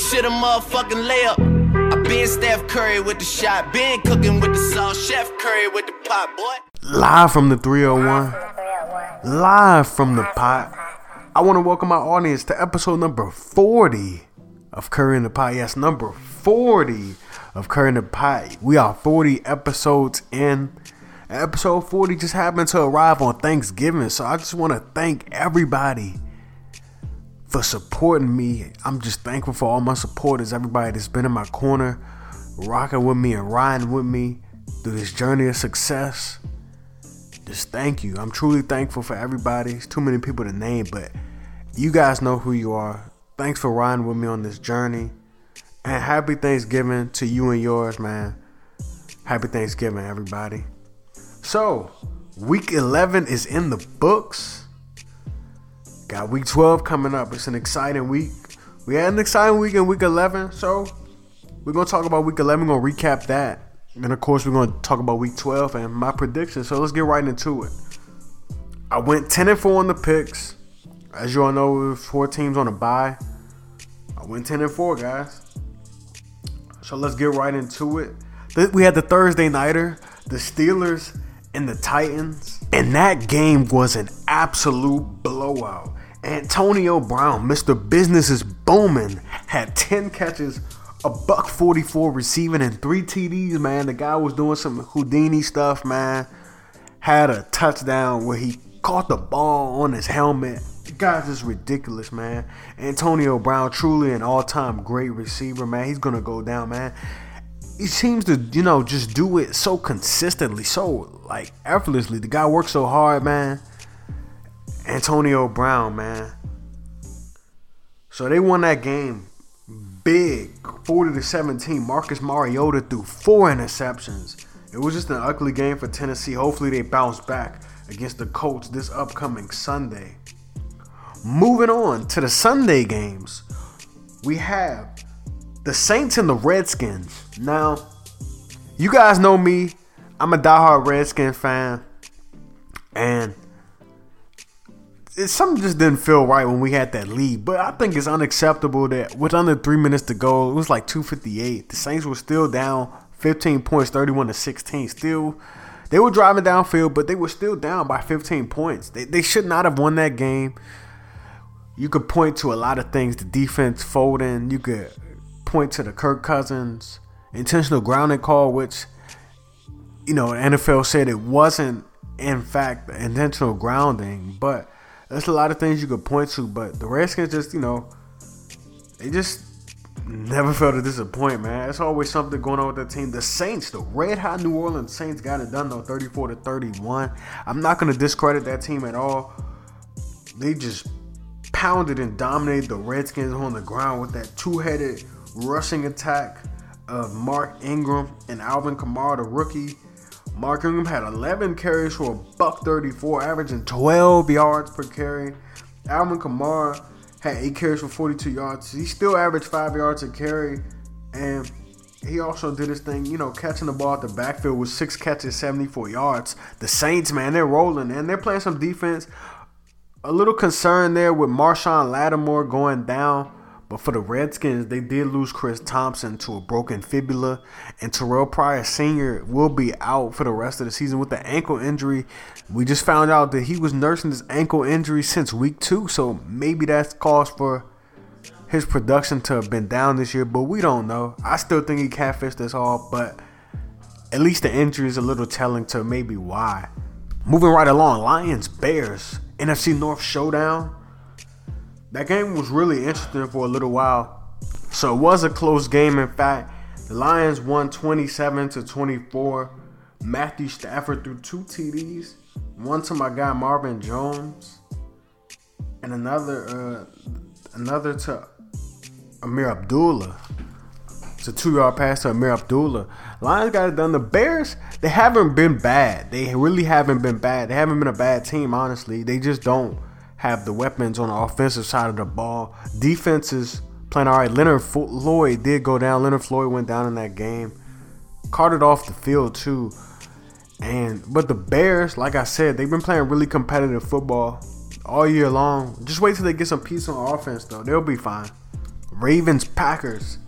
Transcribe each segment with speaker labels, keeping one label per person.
Speaker 1: This shit a motherfucking layup. I been Steph Curry with the shot, been cooking with the sauce, Chef Curry with the pot, boy.
Speaker 2: Live from the 301. Live from the pot. I want to welcome my audience to episode number 40 of Curry in the Pot. Yes, number 40 of Curry in the Pot. We are 40 episodes in. Episode 40 just happened to arrive on Thanksgiving. So I just want to thank everybody for supporting me. I'm just thankful for all my supporters, everybody that's been in my corner, rocking with me and riding with me through this journey of success. Just thank you. I'm truly thankful for everybody. It's too many people to name, but you guys know who you are. Thanks for riding with me on this journey. And happy Thanksgiving to you and yours, man. Happy Thanksgiving, everybody. So, week 11 is in the books. Got week 12 coming up. It's an exciting week. We had an exciting week in week 11. So, we're going to talk about week 11. We're going to recap that. And of course, we're going to talk about week 12 and my predictions. So, let's get right into it. I went 10 and 4 on the picks. As you all know, four teams on a bye. I went 10 and 4, guys. So, let's get right into it. We had the Thursday Nighter, the Steelers and the Titans. And that game was an absolute blowout. Antonio Brown, Mr. Business is booming, had 10 catches, a buck 44 receiving, and three TDs, man. The guy was doing some Houdini stuff, man. Had a touchdown where he caught the ball on his helmet. The guy's just ridiculous, man. Antonio Brown, truly an all time great receiver, man. He's going to go down, man he seems to, you know, just do it so consistently, so like effortlessly. The guy works so hard, man. Antonio Brown, man. So they won that game big, 40 to 17. Marcus Mariota threw four interceptions. It was just an ugly game for Tennessee. Hopefully they bounce back against the Colts this upcoming Sunday. Moving on to the Sunday games, we have the Saints and the Redskins. Now, you guys know me. I'm a diehard Redskin fan. And something just didn't feel right when we had that lead. But I think it's unacceptable that with under three minutes to go, it was like 258. The Saints were still down 15 points, 31 to 16. Still, they were driving downfield, but they were still down by 15 points. They, they should not have won that game. You could point to a lot of things. The defense folding. You could point to the Kirk Cousins intentional grounding call, which you know NFL said it wasn't in fact intentional grounding, but there's a lot of things you could point to. But the Redskins just you know they just never failed to disappoint, man. It's always something going on with the team. The Saints, the red hot New Orleans Saints, got it done though, 34 to 31. I'm not gonna discredit that team at all. They just pounded and dominated the Redskins on the ground with that two-headed rushing attack of Mark Ingram and Alvin Kamara, the rookie. Mark Ingram had 11 carries for a buck 34, averaging 12 yards per carry. Alvin Kamara had 8 carries for 42 yards. He still averaged 5 yards a carry. And he also did his thing, you know, catching the ball at the backfield with 6 catches, 74 yards. The Saints, man, they're rolling, and they're playing some defense. A little concern there with Marshon Lattimore going down. But for the Redskins, they did lose Chris Thompson to a broken fibula, and Terrell Pryor Sr. will be out for the rest of the season with the ankle injury. We just found out that he was nursing this ankle injury since week two, so maybe that's cause for his production to have been down this year, but we don't know. I still think he catfished us all, but at least the injury is a little telling to maybe why. Moving right along, Lions Bears NFC North showdown that game was really interesting for a little while. So it was a close game. In fact, the Lions won 27 to 24. Matthew Stafford threw two TDs, one to my guy Marvin Jones, and another uh, another to Ameer Abdullah. It's a two-yard pass to Ameer Abdullah. Lions got it done. The Bears, they haven't been bad. They really haven't been bad. They haven't been a bad team, honestly. They just don't have the weapons on the offensive side of the ball. Defenses playing all right. Leonard Floyd did go down. Leonard Floyd went down in that game. Carted off the field too. And but the Bears, like I said, they've been playing really competitive football all year long. Just wait till they get some peace on offense though. They'll be fine. Ravens Packers.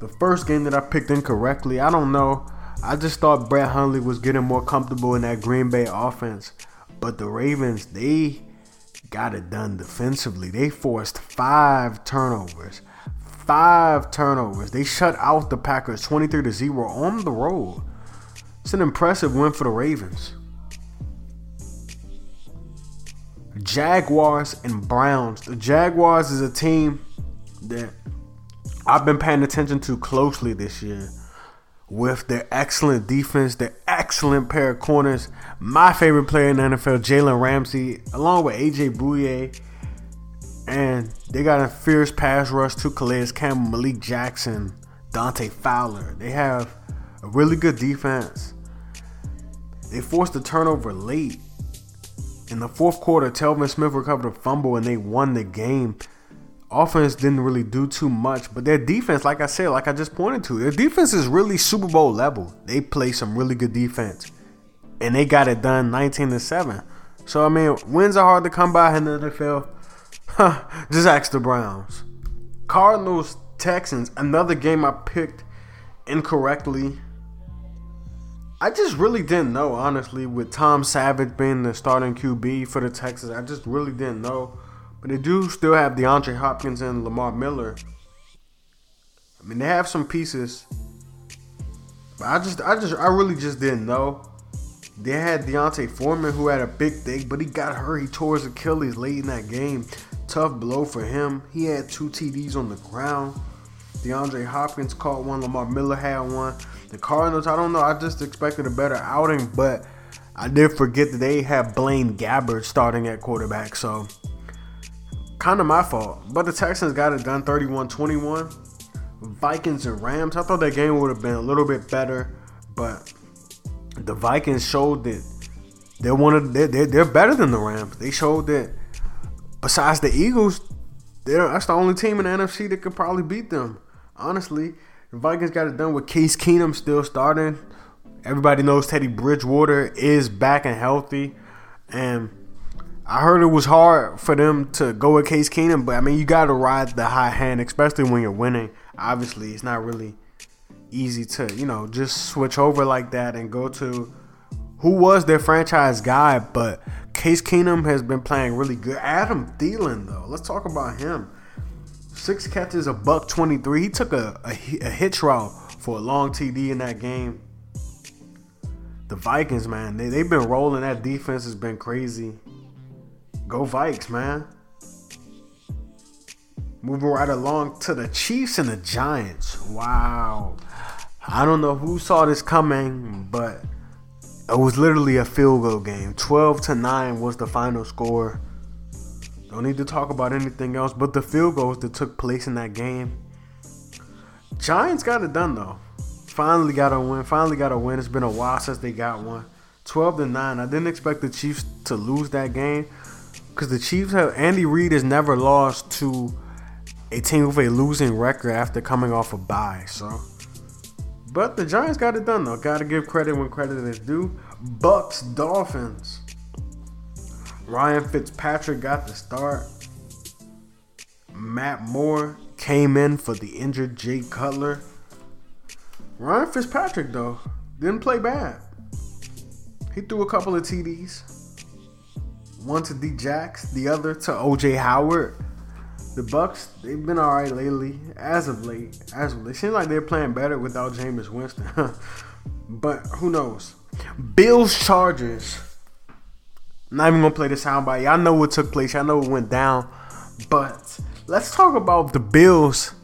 Speaker 2: The first game that I picked incorrectly. I don't know. I just thought Brett Hundley was getting more comfortable in that Green Bay offense. But the Ravens, they got it done defensively. They forced five turnovers. Five turnovers. They shut out the Packers 23 to 0 on the road. It's an impressive win for the Ravens. Jaguars and Browns. The Jaguars is a team that I've been paying attention to closely this year with their excellent defense, their excellent pair of corners. My favorite player in the NFL, Jalen Ramsey, along with AJ Bouye. And they got a fierce pass rush to Calais Campbell, Malik Jackson, Dante Fowler. They have a really good defense. They forced a turnover late. In the fourth quarter, Telvin Smith recovered a fumble and they won the game offense didn't really do too much, but their defense, like I said, like I just pointed to, their defense is really Super Bowl level. They play some really good defense, and they got it done 19 to seven. So I mean, wins are hard to come by in the NFL. just ask the Browns. Cardinals Texans, another game I picked incorrectly. I just really didn't know, honestly, with Tom Savage being the starting QB for the Texans. I just really didn't know. But they do still have DeAndre Hopkins and Lamar Miller. I mean, they have some pieces. But I just, I just, I really just didn't know. They had D'Onta Foreman who had a big thing, but he got hurt. He tore his Achilles late in that game. Tough blow for him. He had two TDs on the ground. DeAndre Hopkins caught one. Lamar Miller had one. The Cardinals, I don't know. I just expected a better outing, but I did forget that they had Blaine Gabbert starting at quarterback. So kind of my fault. But the Texans got it done 31 21. Vikings and Rams. I thought that game would have been a little bit better, but the Vikings showed that they're one of they're, they're, they're better than the Rams. They showed that besides the Eagles, they're that's the only team in the NFC that could probably beat them. Honestly, the Vikings got it done with Case Keenum still starting. Everybody knows Teddy Bridgewater is back and healthy, and I heard it was hard for them to go with Case Keenum, but I mean, you got to ride the high hand, especially when you're winning. Obviously, it's not really easy to, you know, just switch over like that and go to who was their franchise guy. But Case Keenum has been playing really good. Adam Thielen, though, let's talk about him. Six catches, a buck 23. He took a, a, a hitch route for a long TD in that game. The Vikings, man, they, they've been rolling. That defense has been crazy. Go Vikes, man. Moving right along to the Chiefs and the Giants. Wow. I don't know who saw this coming, but it was literally a field goal game. 12 to 9 was the final score. Don't need to talk about anything else but the field goals that took place in that game. Giants got it done though. Finally got a win. Finally got a win. It's been a while since they got one. 12 to 9. I didn't expect the Chiefs to lose that game because the Chiefs have Andy Reid has never lost to a team with a losing record after coming off a bye. So, but the Giants got it done though. Got to give credit when credit is due. Bucks Dolphins. Ryan Fitzpatrick got the start. Matt Moore came in for the injured Jay Cutler. Ryan Fitzpatrick though didn't play bad. He threw a couple of TDs one to D Jax, the other to OJ Howard. The Bucks, they've been alright lately, as of late. As of late. It seems like they're playing better without Jameis Winston. but who knows? Bills Chargers. Not even gonna play the soundbite. Y'all know what took place. Y'all know what went down. But let's talk about the Bills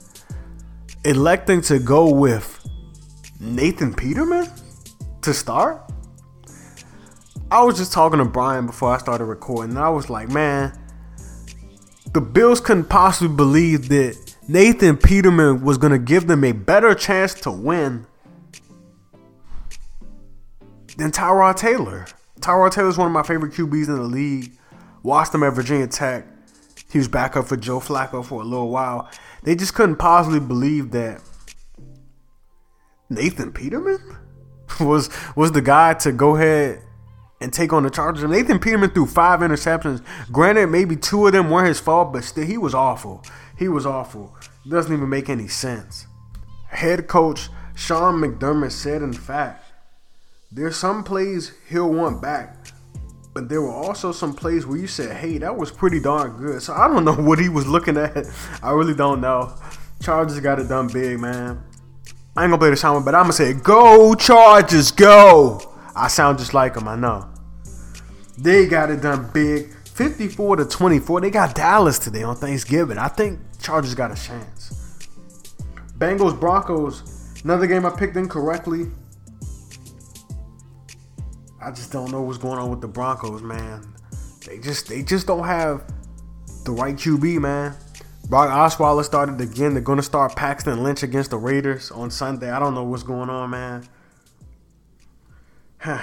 Speaker 2: electing to go with Nathan Peterman to start. I was just talking to Brian before I started recording, and I was like, man, the Bills couldn't possibly believe that Nathan Peterman was going to give them a better chance to win than Tyrod Taylor. Tyrod Taylor is one of my favorite QBs in the league. Watched him at Virginia Tech. He was backup for Joe Flacco for a little while. They just couldn't possibly believe that Nathan Peterman was was the guy to go ahead and take on the Chargers. Nathan Peterman threw five interceptions. Granted, maybe two of them were his fault, but still, he was awful. He was awful. Doesn't even make any sense. Head coach Sean McDermott said, in fact, there's some plays he'll want back, but there were also some plays where you said, hey, that was pretty darn good. So I don't know what he was looking at. I really don't know. Chargers got it done big, man. I ain't gonna play the sound, but I'm gonna say, go Chargers, go. I sound just like him, I know. They got it done big. 54 to 24. They got Dallas today on Thanksgiving. I think Chargers got a chance. Bengals Broncos. Another game I picked incorrectly. I just don't know what's going on with the Broncos, man. They just they just don't have the right QB, man. Brock Osweiler started again. They're gonna start Paxton Lynch against the Raiders on Sunday. I don't know what's going on, man.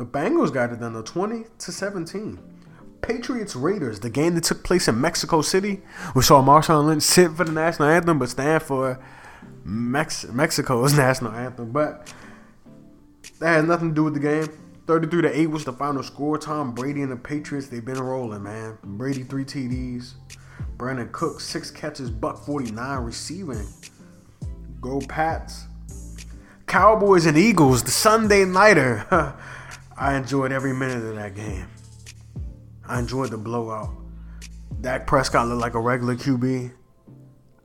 Speaker 2: the Bengals got it done, though, 20 to 17. Patriots Raiders, the game that took place in Mexico City. We saw Marshawn Lynch sit for the national anthem, but stand for Mex- Mexico's national anthem. But that had nothing to do with the game. 33 to 8 was the final score. Tom Brady and the Patriots, they've been rolling, man. Brady, three TDs. Brandin Cook, six catches, buck 49 receiving. Go Pats. Cowboys and Eagles, the Sunday Nighter. I enjoyed every minute of that game. I enjoyed the blowout. Dak Prescott looked like a regular QB.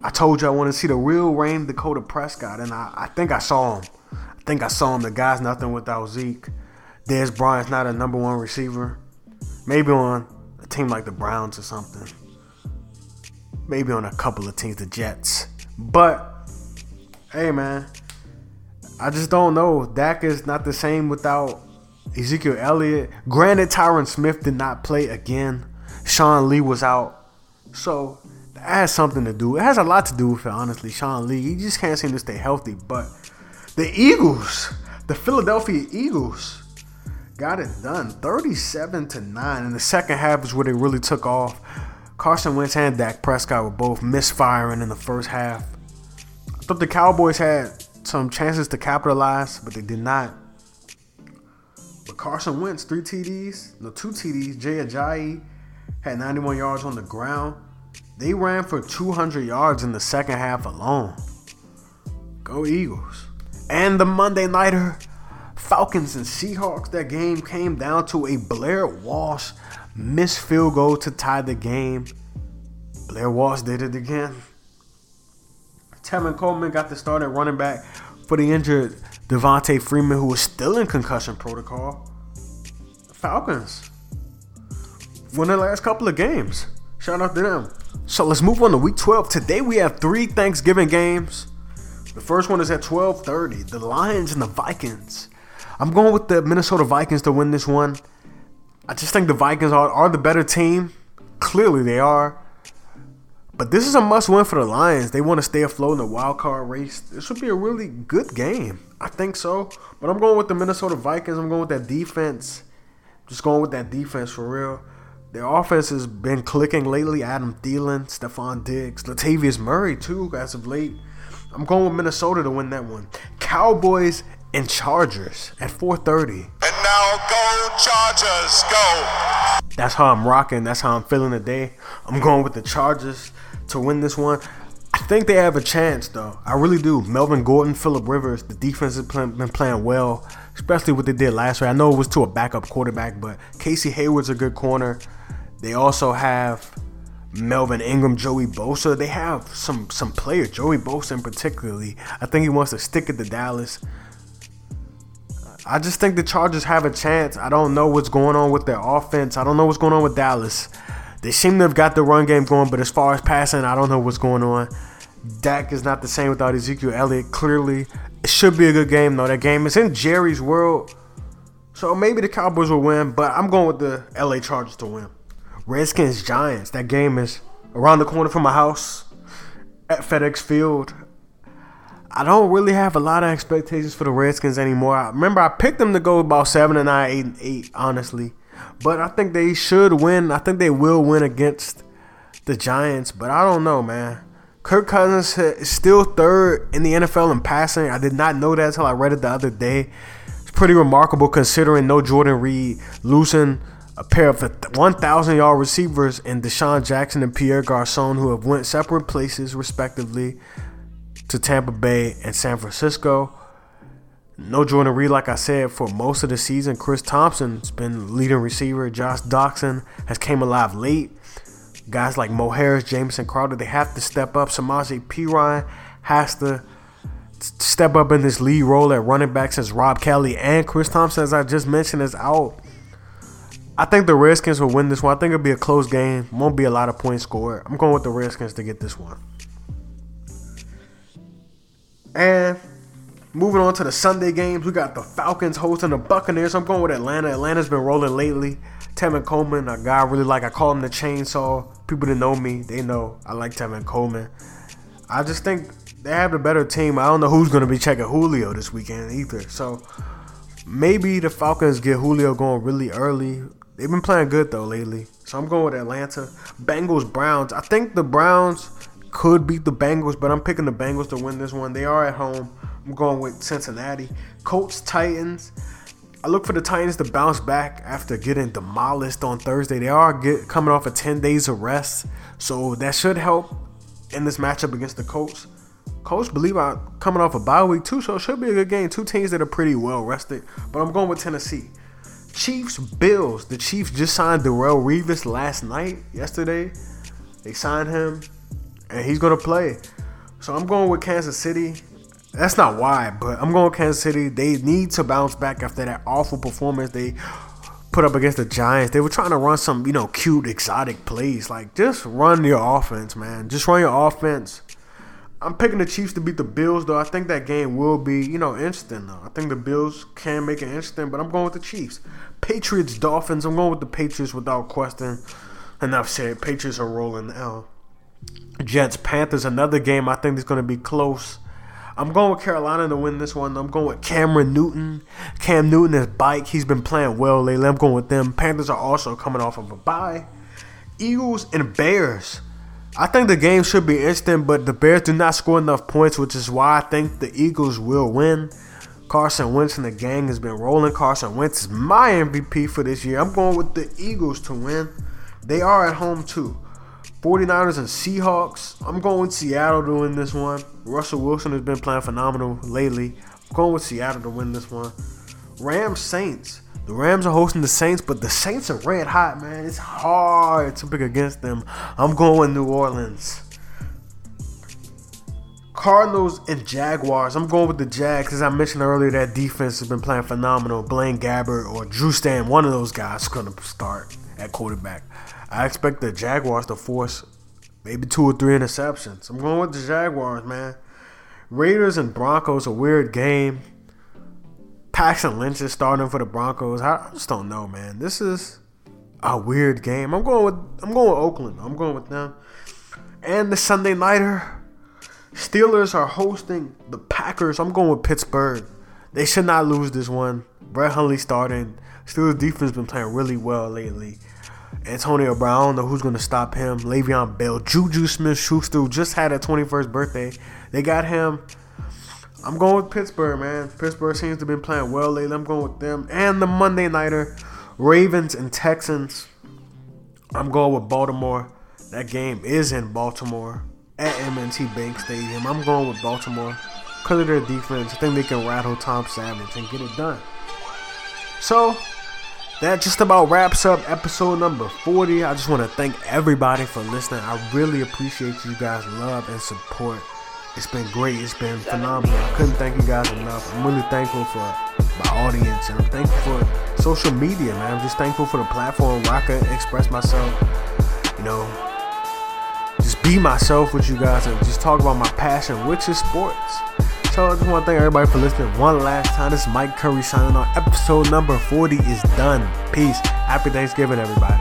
Speaker 2: I told you I want to see the real Rayne Dakota Prescott, and I, I think I saw him. I think I saw him. The guy's nothing without Zeke. Dez Bryant's not a number one receiver. Maybe on a team like the Browns or something. Maybe on a couple of teams, the Jets. But hey, man, I just don't know. Dak is not the same without Ezekiel Elliott. Granted, Tyron Smith did not play again. Sean Lee was out. So that has something to do. It has a lot to do with it, honestly. Sean Lee, he just can't seem to stay healthy. But the Eagles, the Philadelphia Eagles, got it done 37 to 9. And the second half is where they really took off. Carson Wentz and Dak Prescott were both misfiring in the first half. I thought the Cowboys had some chances to capitalize, but they did not. Carson Wentz, three TDs, no, two TDs. Jay Ajayi had 91 yards on the ground. They ran for 200 yards in the second half alone. Go Eagles. And the Monday Nighter, Falcons and Seahawks. That game came down to a Blair Walsh missed field goal to tie the game. Blair Walsh did it again. Tevin Coleman got the start at running back for the injured Devonta Freeman, who was still in concussion protocol. Falcons won the last couple of games. Shout out to them. So let's move on to week 12. Today we have three Thanksgiving games. The first one is at 12:30. The Lions and the Vikings. I'm going with the Minnesota Vikings to win this one. I just think the Vikings are, are the better team. Clearly they are. But this is a must win for the Lions. They want to stay afloat in the wild card race. This would be a really good game. I think so. But I'm going with the Minnesota Vikings. I'm going with that defense. Just going with that defense for real. Their offense has been clicking lately. Adam Thielen, Stefon Diggs, Latavius Murray too, as of late. I'm going with Minnesota to win that one. Cowboys and Chargers at 4:30.
Speaker 3: And now go Chargers, go.
Speaker 2: That's how I'm rocking. That's how I'm feeling today. I'm going with the Chargers to win this one. I think they have a chance, though. I really do. Melvin Gordon, Philip Rivers, the defense has been playing well, especially what they did last year. I know it was to a backup quarterback, but Casey Hayward's a good corner. They also have Melvin Ingram, Joey Bosa. They have some some players, Joey Bosa in particularly. I think he wants to stick it to Dallas. I just think the Chargers have a chance. I don't know what's going on with their offense. I don't know what's going on with Dallas. They seem to have got the run game going, but as far as passing, I don't know what's going on. Dak is not the same without Ezekiel Elliott. Clearly, it should be a good game though. That game is in Jerry's world, so maybe the Cowboys will win. But I'm going with the LA Chargers to win. Redskins Giants. That game is around the corner from my house at FedEx Field. I don't really have a lot of expectations for the Redskins anymore. I remember I picked them to go about seven and nine, eight and eight, honestly. But I think they should win. I think they will win against the Giants. But I don't know, man. Kirk Cousins is still third in the NFL in passing. I did not know that until I read it the other day. It's pretty remarkable considering no Jordan Reed, losing a pair of 1,000 yard receivers in DeSean Jackson and Pierre Garcon, who have went separate places respectively to Tampa Bay and San Francisco. No Jordan Reed, like I said, for most of the season. Chris Thompson's been leading receiver. Josh Doctson has came alive late. Guys like Mo Harris, Jamison Crowder, they have to step up. Samaje Perine has to step up in this lead role at running back since Rob Kelley and Chris Thompson, as I just mentioned, is out. I think the Redskins will win this one. I think it'll be a close game. Won't be a lot of points scored. I'm going with the Redskins to get this one. And moving on to the Sunday games, we got the Falcons hosting the Buccaneers. I'm going with Atlanta. Atlanta's been rolling lately. Tevin Coleman, a guy I really like. I call him the chainsaw. People that know me, they know I like Tevin Coleman. I just think they have the better team. I don't know who's going to be checking Julio this weekend either. So maybe the Falcons get Julio going really early. They've been playing good though lately. So I'm going with Atlanta. Bengals Browns. I think the Browns could beat the Bengals, but I'm picking the Bengals to win this one. They are at home. I'm going with Cincinnati. Colts Titans. I look for the Titans to bounce back after getting demolished on Thursday. They are get, coming off of 10 days of rest, so that should help in this matchup against the Colts. Colts believe I'm coming off a bye week too, so it should be a good game. Two teams that are pretty well rested, but I'm going with Tennessee. Chiefs, Bills. The Chiefs just signed Darrelle Revis last night, yesterday. They signed him, and he's gonna play. So I'm going with Kansas City. That's not why, but I'm going Kansas City. They need to bounce back after that awful performance they put up against the Giants. They were trying to run some, you know, cute, exotic plays. Like, just run your offense, man. Just run your offense. I'm picking the Chiefs to beat the Bills, though. I think that game will be, you know, interesting, though. I think the Bills can make it interesting, but I'm going with the Chiefs. Patriots, Dolphins. I'm going with the Patriots without question. Enough said. Patriots are rolling now. Jets, Panthers. Another game I think is going to be close. I'm going with Carolina to win this one. I'm going with Cameron Newton. Cam Newton is bike. He's been playing well lately. I'm going with them. Panthers are also coming off of a bye. Eagles and Bears. I think the game should be instant, but the Bears do not score enough points, which is why I think the Eagles will win. Carson Wentz and the gang has been rolling. Carson Wentz is my MVP for this year. I'm going with the Eagles to win. They are at home too. 49ers and Seahawks. I'm going with Seattle to win this one. Russell Wilson has been playing phenomenal lately. I'm going with Seattle to win this one. Rams Saints. The Rams are hosting the Saints, but the Saints are red hot, man. It's hard to pick against them. I'm going with New Orleans. Cardinals and Jaguars. I'm going with the Jags. As I mentioned earlier, that defense has been playing phenomenal. Blaine Gabbert or Drew Stan, one of those guys, is going to start at quarterback. I expect the Jaguars to force maybe two or three interceptions. I'm going with the Jaguars, man. Raiders and Broncos, a weird game. Paxton Lynch is starting for the Broncos. I just don't know, man. This is a weird game. I'm going with I'm going with Oakland. I'm going with them. And the Sunday nighter, Steelers are hosting the Packers. I'm going with Pittsburgh. They should not lose this one. Brett Hundley starting. Steelers defense been playing really well lately. Antonio Brown, I don't know who's going to stop him. Le'Veon Bell, Juju Smith Schuster just had a 21st birthday. They got him. I'm going with Pittsburgh, man. Pittsburgh seems to have been playing well lately. I'm going with them. And the Monday Nighter, Ravens and Texans. I'm going with Baltimore. That game is in Baltimore at M&T Bank Stadium. I'm going with Baltimore because of their defense. I think they can rattle Tom Savage and get it done. So, that just about wraps up episode number 40. I just want to thank everybody for listening. I really appreciate you guys' love and support. It's been great. It's been phenomenal. I couldn't thank you guys enough. I'm really thankful for my audience and I'm thankful for social media, man. I'm just thankful for the platform where I can express myself, you know, just be myself with you guys and just talk about my passion, which is sports. So I just want to thank everybody for listening one last time. This is Mike Curry signing off. Episode number 40 is done. Peace. Happy Thanksgiving, everybody.